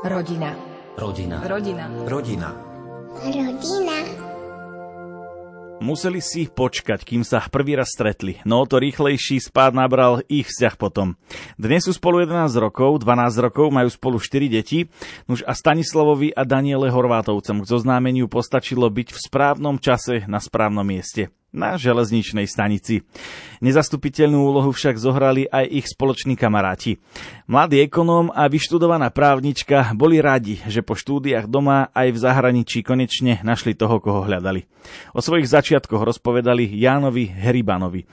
Rodina. Rodina. Rodina. Rodina. Rodina. Museli si počkať, kým sa prvý raz stretli, no to rýchlejší spád nabral ich vzťah potom. Dnes sú spolu 11 rokov, 12 rokov, majú spolu 4 deti, nuž a Stanislavovi a Daniele Horvátovcom k zoznámeniu postačilo byť v správnom čase na správnom mieste na železničnej stanici. Nezastupiteľnú úlohu však zohrali aj ich spoloční kamaráti. Mladý ekonóm a vyštudovaná právnička boli radi, že po štúdiách doma aj v zahraničí konečne našli toho, koho hľadali. O svojich začiatkoch rozpovedali Jánovi Heribanovi.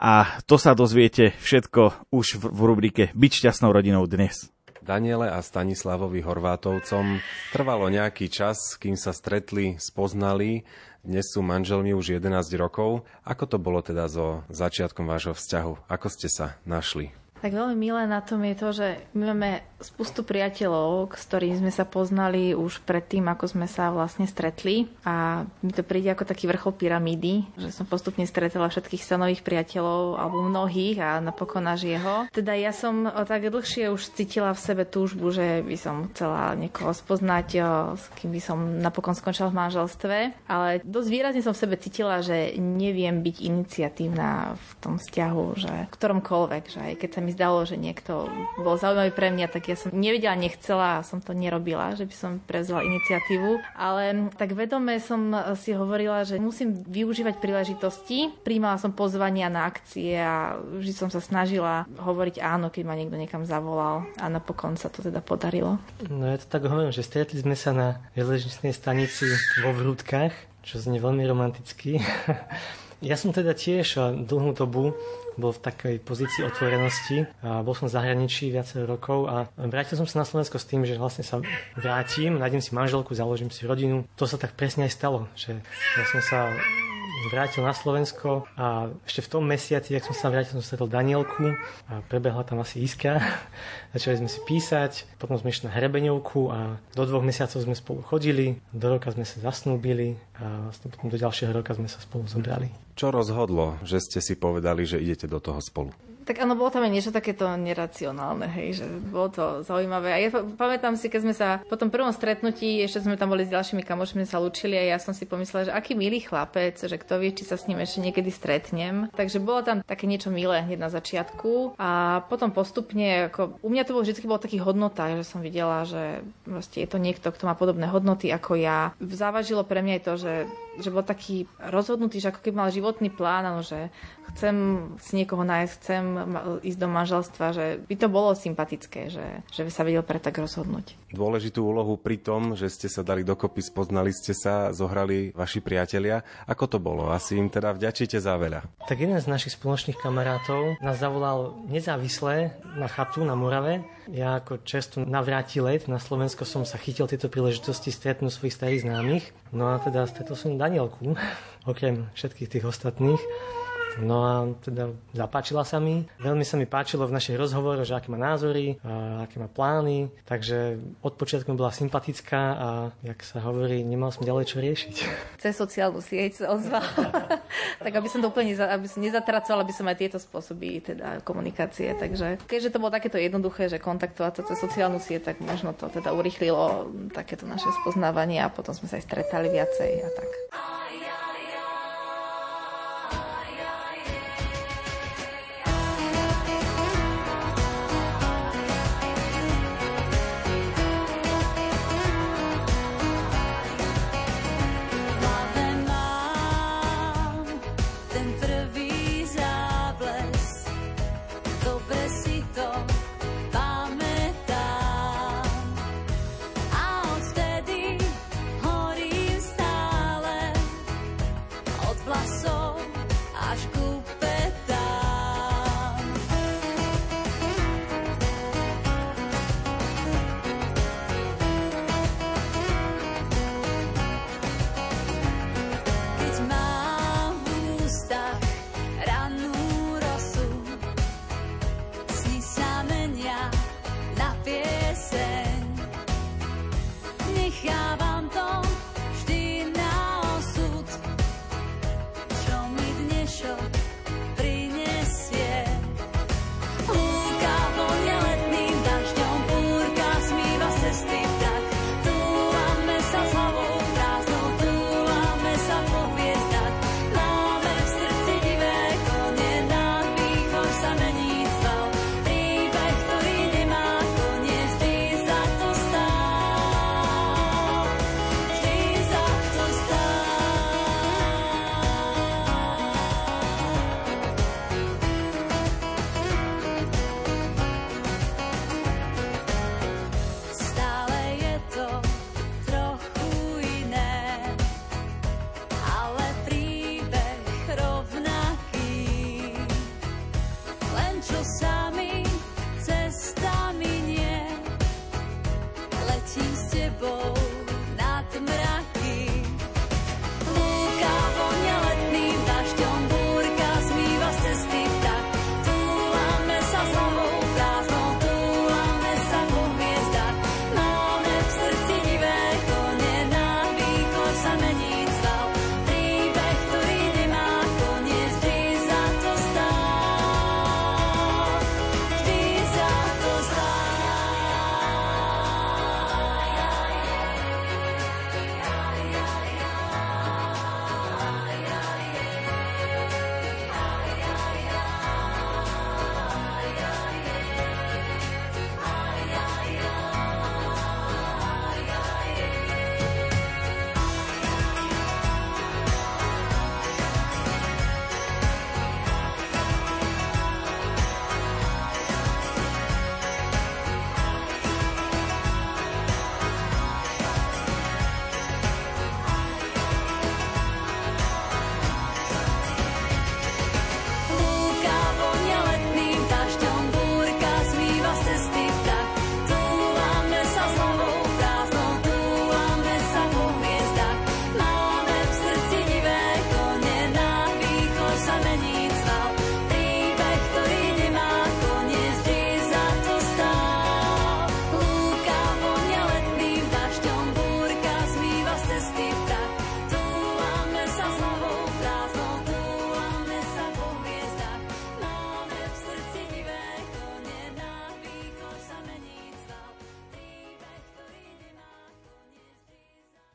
A to sa dozviete všetko už v rubrike Byť šťastnou rodinou dnes. Daniele a Stanislavovi Horvátovcom trvalo nejaký čas, kým sa stretli, spoznali dnes sú manželmi už 11 rokov. Ako to bolo teda so začiatkom vášho vzťahu? Ako ste sa našli? Tak veľmi milé na tom je to, že my máme spustu priateľov, s ktorými sme sa poznali už predtým, ako sme sa vlastne stretli. A mi to príde ako taký vrchol pyramídy, že som postupne stretla všetkých stanových priateľov, alebo mnohých a napokon až jeho. Teda ja som tak dlhšie už cítila v sebe túžbu, že by som chcela niekoho spoznať, s kým by som napokon skončila v manželstve. Ale dosť výrazne som v sebe cítila, že neviem byť iniciatívna v tom vzťahu, že v ktoromkoľvek, že aj keď sa mi mi zdalo, že niekto bol zaujímavý pre mňa, tak ja som nevedela, nechcela a som to nerobila, že by som prevzala iniciatívu. Ale tak vedome som si hovorila, že musím využívať príležitosti. Príjmala som pozvania na akcie a vždy som sa snažila hovoriť áno, keď ma niekto niekam zavolal a napokon sa to teda podarilo. No ja to tak hovorím, že stretli sme sa na železničnej stanici vo Vrútkach, čo znie veľmi romanticky. Ja som teda tiež dlhú dobu bol v takej pozícii otvorenosti. A bol som v zahraničí viacero rokov a vrátil som sa na Slovensko s tým, že vlastne sa vrátim, nájdem si manželku, založím si rodinu. To sa tak presne aj stalo, že ja som sa vrátil na Slovensko a ešte v tom mesiaci, ak som sa vrátil, som stretol Danielku a prebehla tam asi iskra. Začali sme si písať, potom sme išli na hrebeňovku a do dvoch mesiacov sme spolu chodili, do roka sme sa zasnúbili a vlastne potom do ďalšieho roka sme sa spolu zobrali. Čo rozhodlo, že ste si povedali, že idete do toho spolu? Tak áno, bolo tam aj niečo takéto neracionálne, hej, že bolo to zaujímavé. A ja pamätám si, keď sme sa po tom prvom stretnutí, ešte sme tam boli s ďalšími kamošmi, sa lúčili a ja som si pomyslela, že aký milý chlapec, že kto vie, či sa s ním ešte niekedy stretnem. Takže bolo tam také niečo milé hneď na začiatku a potom postupne, ako u mňa to bolo vždy bolo taký hodnota, že som videla, že je to niekto, kto má podobné hodnoty ako ja. Závažilo pre mňa aj to, že že bol taký rozhodnutý, že ako keby mal životný plán, ano, že chcem si niekoho nájsť, chcem ísť do manželstva, že by to bolo sympatické, že, že by sa vedel pre tak rozhodnúť. Dôležitú úlohu pri tom, že ste sa dali dokopy, spoznali ste sa, zohrali vaši priatelia. Ako to bolo? Asi im teda vďačíte za veľa. Tak jeden z našich spoločných kamarátov nás zavolal nezávisle na chatu na Morave. Ja ako čerstvo navrátilec na Slovensko som sa chytil tieto príležitosti stretnúť svojich starých známych. No a teda stretol som Danielku, okrem všetkých tých ostatných. No a teda zapáčila sa mi. Veľmi sa mi páčilo v našich rozhovoroch, že aké má názory, a aké má plány. Takže od počiatku bola sympatická a, jak sa hovorí, nemal som ďalej čo riešiť. Cez sociálnu sieť sa ozval. tak aby som to úplne aby som nezatracovala, aby som aj tieto spôsoby teda komunikácie. Takže keďže to bolo takéto jednoduché, že kontaktovať sa cez sociálnu sieť, tak možno to teda urychlilo takéto naše spoznávanie a potom sme sa aj stretali viacej a tak. nechávať.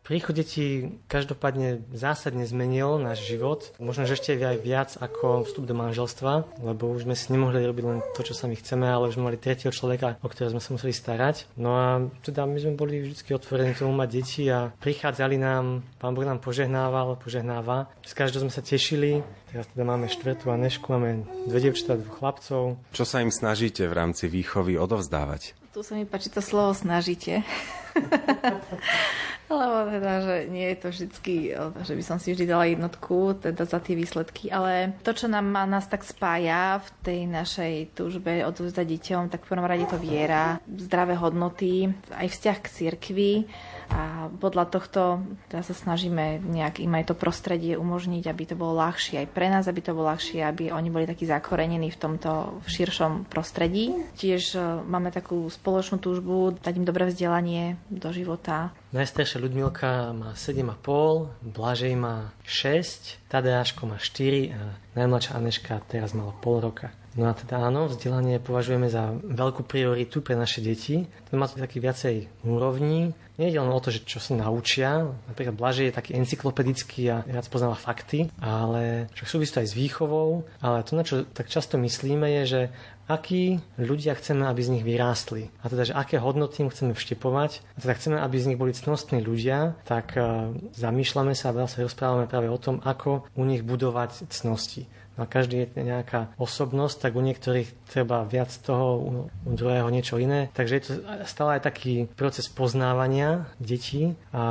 Príchod detí každopádne zásadne zmenil náš život. Možno, že ešte aj viac ako vstup do manželstva, lebo už sme si nemohli robiť len to, čo sami chceme, ale už sme mali tretieho človeka, o ktorého sme sa museli starať. No a teda my sme boli vždy otvorení tomu mať deti a prichádzali nám, pán Boh nám požehnával, požehnáva. Z každého sme sa tešili. Teraz teda máme štvrtú Anešku, máme dve devčatá, dvoch chlapcov. Čo sa im snažíte v rámci výchovy odovzdávať? Tu sa mi páči to slovo snažíte. Lebo teda, že nie je to vždycky, že by som si vždy dala jednotku teda za tie výsledky, ale to, čo nám nás tak spája v tej našej túžbe odovzdať deťom, tak v prvom rade to viera, zdravé hodnoty, aj vzťah k cirkvi a podľa tohto teda sa snažíme nejak im aj to prostredie umožniť, aby to bolo ľahšie aj pre nás, aby to bolo ľahšie, aby oni boli takí zakorenení v tomto širšom prostredí. Tiež e, máme takú spoločnú túžbu dať im dobré vzdelanie do života. Najstaršia Ľudmilka má 7,5, Blažej má 6, Tadeáško má 4 a najmladšia Aneška teraz mala pol roka. No a teda áno, vzdelanie považujeme za veľkú prioritu pre naše deti. To má to taký viacej úrovní. Nie je len o to, že čo sa naučia. Napríklad Blažej je taký encyklopedický a viac poznáva fakty, ale však súvisí to aj s výchovou. Ale to, na čo tak často myslíme, je, že akí ľudia chceme, aby z nich vyrástli. A teda, že aké hodnoty im chceme vštepovať. A teda chceme, aby z nich boli cnostní ľudia, tak uh, zamýšľame sa a veľa sa rozprávame práve o tom, ako u nich budovať cnosti. A každý je nejaká osobnosť, tak u niektorých treba viac toho, u, druhého niečo iné. Takže je to stále aj taký proces poznávania detí a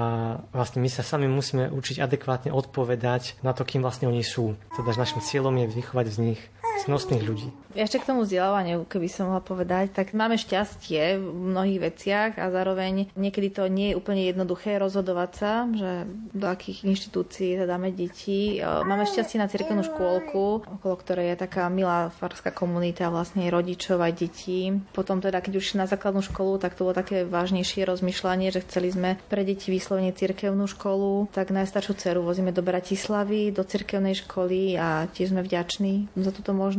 vlastne my sa sami musíme učiť adekvátne odpovedať na to, kým vlastne oni sú. Teda, našim cieľom je vychovať z nich cnostných ľudí. Ešte k tomu vzdelávaniu, keby som mohla povedať, tak máme šťastie v mnohých veciach a zároveň niekedy to nie je úplne jednoduché rozhodovať sa, že do akých inštitúcií teda dáme deti. Máme šťastie na cirkevnú škôlku, okolo ktorej je taká milá farská komunita vlastne rodičov aj detí. Potom teda, keď už na základnú školu, tak to bolo také vážnejšie rozmýšľanie, že chceli sme pre deti vyslovene cirkevnú školu, tak najstaršiu dceru vozíme do Bratislavy, do cirkevnej školy a tiež sme vďační za túto možnosť.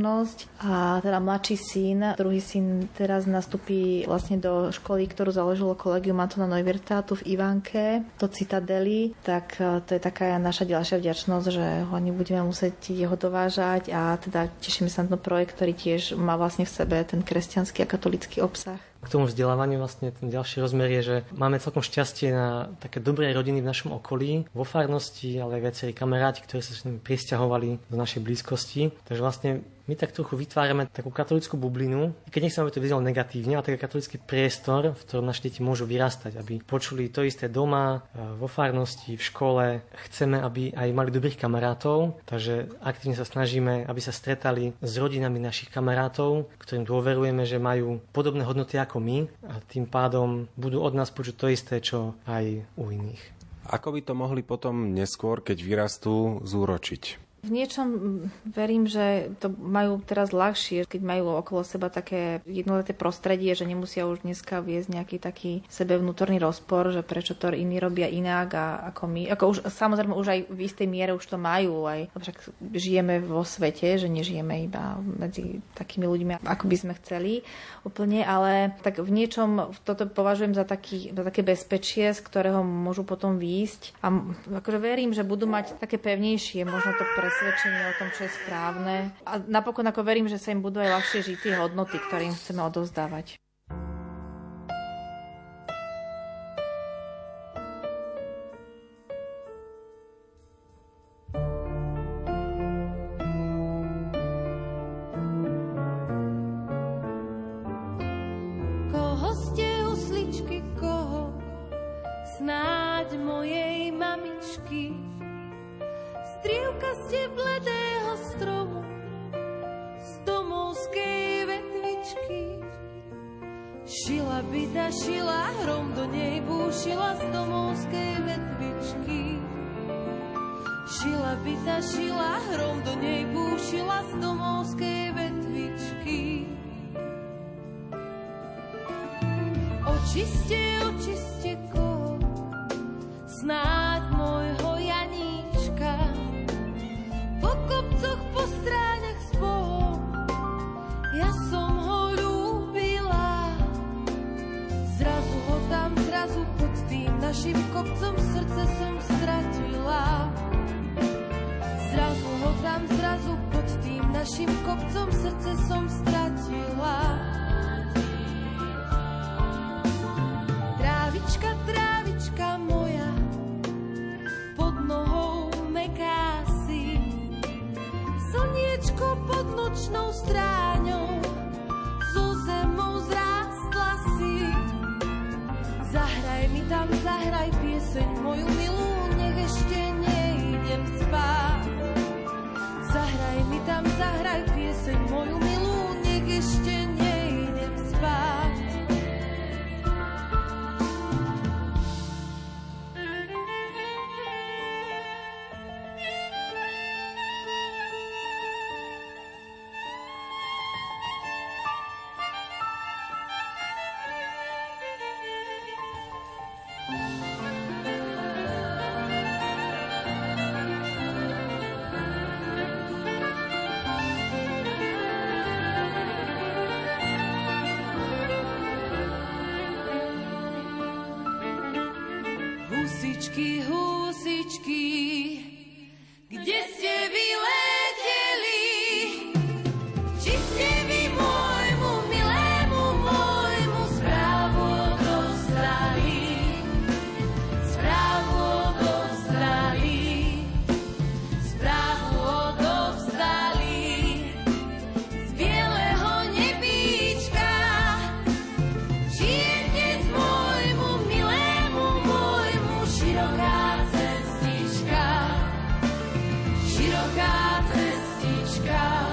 A teda mladší syn, druhý syn teraz nastupí vlastne do školy, ktorú založilo kolegium Antona Neuwirta tu v Ivanke, do Citadely, tak e, to je taká naša ďalšia vďačnosť, že ho nebudeme musieť jeho dovážať a teda tešíme sa na ten projekt, ktorý tiež má vlastne v sebe ten kresťanský a katolický obsah. K tomu vzdelávaniu vlastne ten ďalší rozmer je, že máme celkom šťastie na také dobré rodiny v našom okolí, vo farnosti, ale aj viacerí kamaráti, ktorí sa s nimi pristahovali do našej blízkosti. Takže vlastne my tak trochu vytvárame takú katolickú bublinu, keď nechcem, aby to vyznalo negatívne, ale taký katolický priestor, v ktorom naše deti môžu vyrastať, aby počuli to isté doma, vo farnosti, v škole. Chceme, aby aj mali dobrých kamarátov, takže aktívne sa snažíme, aby sa stretali s rodinami našich kamarátov, ktorým dôverujeme, že majú podobné hodnoty ako my a tým pádom budú od nás počuť to isté, čo aj u iných. Ako by to mohli potom neskôr, keď vyrastú, zúročiť? V niečom verím, že to majú teraz ľahšie, keď majú okolo seba také jednoleté prostredie, že nemusia už dneska viesť nejaký taký sebevnútorný rozpor, že prečo to iní robia inak a ako my. Ako už, samozrejme už aj v istej miere už to majú, aj však žijeme vo svete, že nežijeme iba medzi takými ľuďmi, ako by sme chceli úplne, ale tak v niečom toto považujem za, taký, za také bezpečie, z ktorého môžu potom výjsť a akože verím, že budú mať také pevnejšie možno to pre presvedčenie o tom, čo je správne. A napokon ako verím, že sa im budú aj ľahšie žiť tie hodnoty, ktoré im chceme odovzdávať. Byta, šila, hrom do nej búšila z domovskej vetvičky. Očiste, očiste koho, snáď môjho Janíčka, po kopcoch, po stráňach s Bohom, ja som ho ľúbila. Zrazu ho tam, zrazu pod tým našim kopcom srdce som stratila. Zrazu pod tým našim kopcom srdce som stratila. Trávička, trávička moja, pod nohou meká si. Slniečko pod nočnou stráňou, so zemou zrástla si. Zahraj mi tam, zahraj pieseň moju milú, Husičky, husičky, God.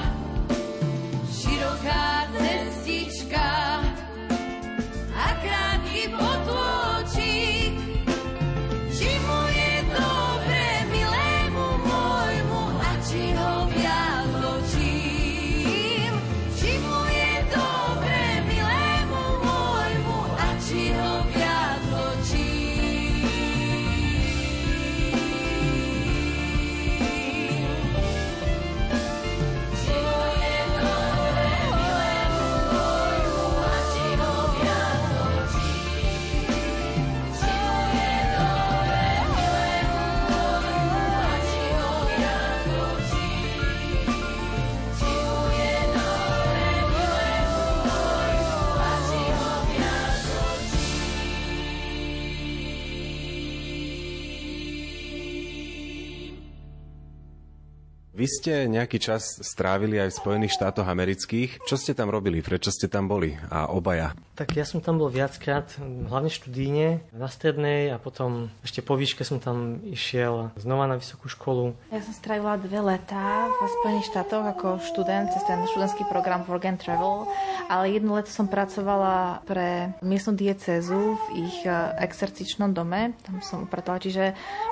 Vy ste nejaký čas strávili aj v Spojených štátoch amerických. Čo ste tam robili? Prečo ste tam boli? A obaja? Tak ja som tam bol viackrát, hlavne študíne, na strednej a potom ešte po výške som tam išiel znova na vysokú školu. Ja som strávila dve letá v Spojených štátoch ako študent cez ten študentský program Work and Travel, ale jedno leto som pracovala pre miestnu diecézu v ich eh, exercičnom dome, tam som upratovala, čiže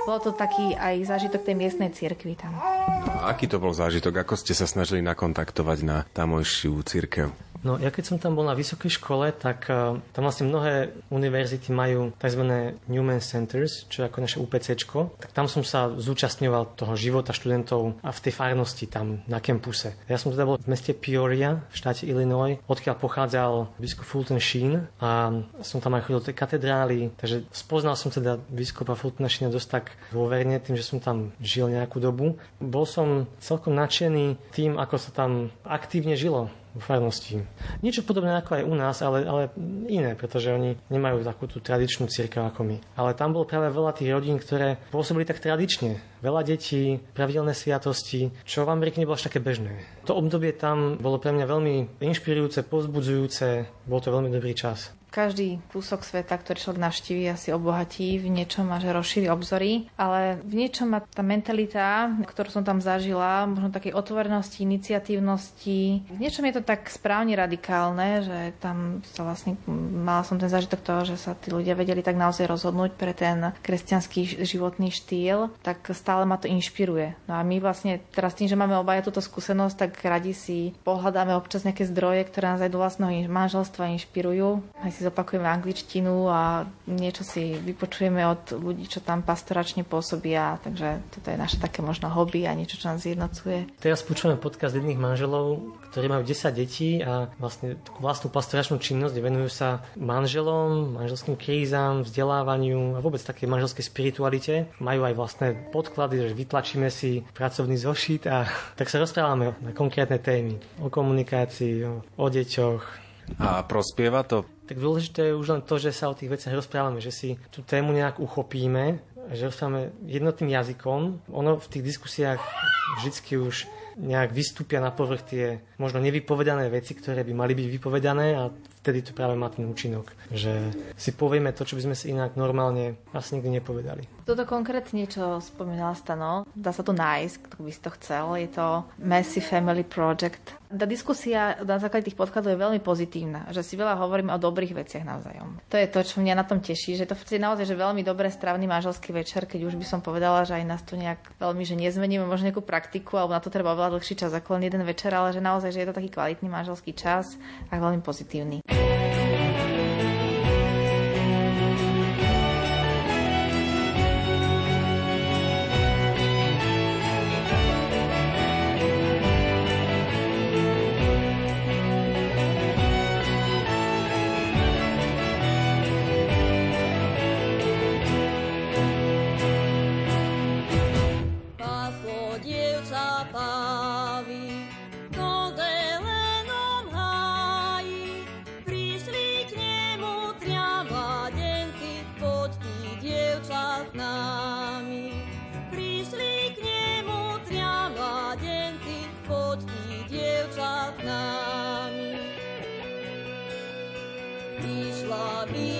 bolo to taký aj zážitok tej miestnej cirkvi tam. A aký to bol zážitok? Ako ste sa snažili nakontaktovať na tamojšiu církev? No ja keď som tam bol na vysokej škole, tak uh, tam vlastne mnohé univerzity majú tzv. Newman Centers, čo je ako naše UPCčko. Tak tam som sa zúčastňoval toho života študentov a v tej farnosti tam na kempuse. Ja som teda bol v meste Peoria v štáte Illinois, odkiaľ pochádzal biskup Fulton Sheen a som tam aj chodil do tej katedrály, takže spoznal som teda biskupa Fultona Sheena dosť tak dôverne tým, že som tam žil nejakú dobu. Bol som celkom nadšený tým, ako sa tam aktívne žilo v farnosti. Niečo podobné ako aj u nás, ale, ale iné, pretože oni nemajú takú tú tradičnú církev ako my. Ale tam bolo práve veľa tých rodín, ktoré pôsobili tak tradične. Veľa detí, pravidelné sviatosti, čo v Amerike nebolo až také bežné. To obdobie tam bolo pre mňa veľmi inšpirujúce, povzbudzujúce, bol to veľmi dobrý čas každý kúsok sveta, ktorý človek navštíví, asi obohatí v niečom že rozšíri obzory, ale v niečom má tá mentalita, ktorú som tam zažila, možno takej otvorenosti, iniciatívnosti. V niečom je to tak správne radikálne, že tam sa vlastne mala som ten zážitok toho, že sa tí ľudia vedeli tak naozaj rozhodnúť pre ten kresťanský životný štýl, tak stále ma to inšpiruje. No a my vlastne teraz tým, že máme obaja túto skúsenosť, tak radi si pohľadáme občas nejaké zdroje, ktoré nás aj do vlastného manželstva inšpirujú. Aj zopakujeme angličtinu a niečo si vypočujeme od ľudí, čo tam pastoračne pôsobia, takže toto je naše také možno hobby a niečo, čo nás zjednocuje. Teraz počúvame podcast jedných manželov, ktorí majú 10 detí a vlastne takú vlastnú pastoračnú činnosť, venujú sa manželom, manželským krízam, vzdelávaniu a vôbec také manželskej spiritualite. Majú aj vlastné podklady, že vytlačíme si pracovný zošit a tak sa rozprávame na konkrétne témy o komunikácii, o, o deťoch, a prospieva to? Tak dôležité je už len to, že sa o tých veciach rozprávame, že si tú tému nejak uchopíme, že rozprávame jednotným jazykom. Ono v tých diskusiách vždy už nejak vystúpia na povrch tie možno nevypovedané veci, ktoré by mali byť vypovedané a vtedy to práve má ten účinok, že si povieme to, čo by sme si inak normálne asi nikdy nepovedali. Toto konkrétne, čo spomínala Stano, dá sa to nájsť, kto by si to chcel. Je to Messy Family Project. Tá diskusia na základe tých podkladov je veľmi pozitívna, že si veľa hovoríme o dobrých veciach navzájom. To je to, čo mňa na tom teší, že to je naozaj že veľmi dobre strávny manželský večer, keď už by som povedala, že aj nás to nejak veľmi, že nezmeníme možno nejakú praktiku, alebo na to treba oveľa dlhší čas ako len jeden večer, ale že naozaj, že je to taký kvalitný manželský čas a veľmi pozitívny. be